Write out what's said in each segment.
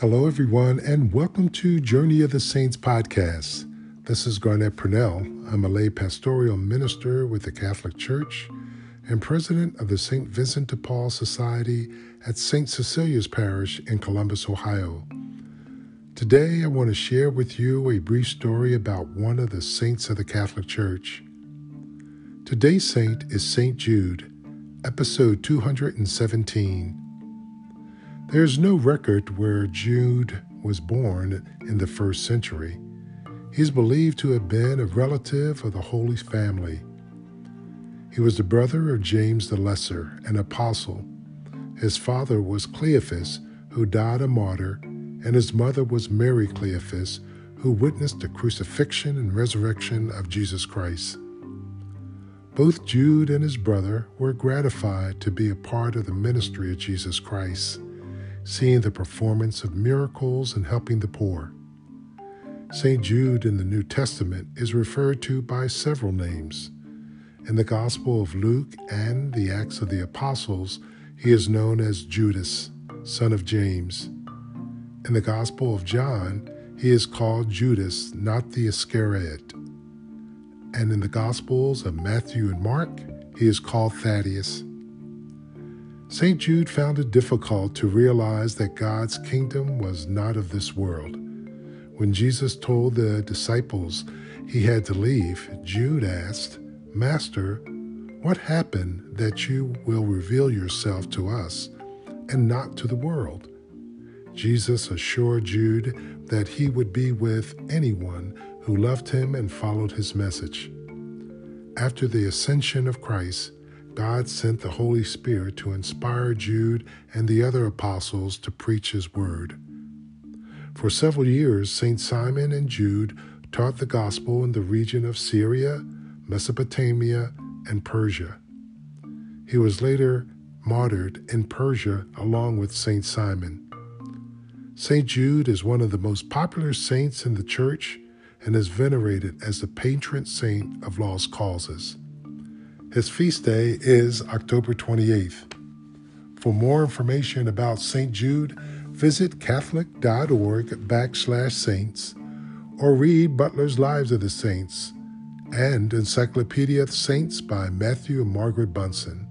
Hello, everyone, and welcome to Journey of the Saints podcast. This is Garnett Purnell. I'm a lay pastoral minister with the Catholic Church and president of the St. Vincent de Paul Society at St. Cecilia's Parish in Columbus, Ohio. Today, I want to share with you a brief story about one of the saints of the Catholic Church. Today's saint is St. Jude, episode 217. There is no record where Jude was born in the first century. He's believed to have been a relative of the Holy Family. He was the brother of James the Lesser, an apostle. His father was Cleophas, who died a martyr and his mother was Mary Cleophas, who witnessed the crucifixion and resurrection of Jesus Christ. Both Jude and his brother were gratified to be a part of the ministry of Jesus Christ, seeing the performance of miracles and helping the poor. St. Jude in the New Testament is referred to by several names. In the Gospel of Luke and the Acts of the Apostles, he is known as Judas, son of James. In the Gospel of John, he is called Judas, not the Iscariot. And in the Gospels of Matthew and Mark, he is called Thaddeus. St. Jude found it difficult to realize that God's kingdom was not of this world. When Jesus told the disciples he had to leave, Jude asked, Master, what happened that you will reveal yourself to us and not to the world? Jesus assured Jude that he would be with anyone who loved him and followed his message. After the ascension of Christ, God sent the Holy Spirit to inspire Jude and the other apostles to preach his word. For several years, St. Simon and Jude taught the gospel in the region of Syria, Mesopotamia, and Persia. He was later martyred in Persia along with St. Simon. St. Jude is one of the most popular saints in the church and is venerated as the patron saint of lost causes. His feast day is October 28th. For more information about St. Jude, visit catholic.org backslash saints or read Butler's Lives of the Saints and Encyclopedia of Saints by Matthew and Margaret Bunson.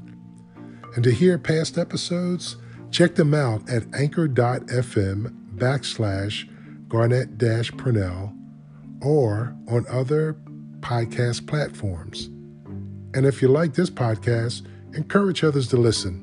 And to hear past episodes, Check them out at anchor.fm backslash Garnett dash Purnell or on other podcast platforms. And if you like this podcast, encourage others to listen.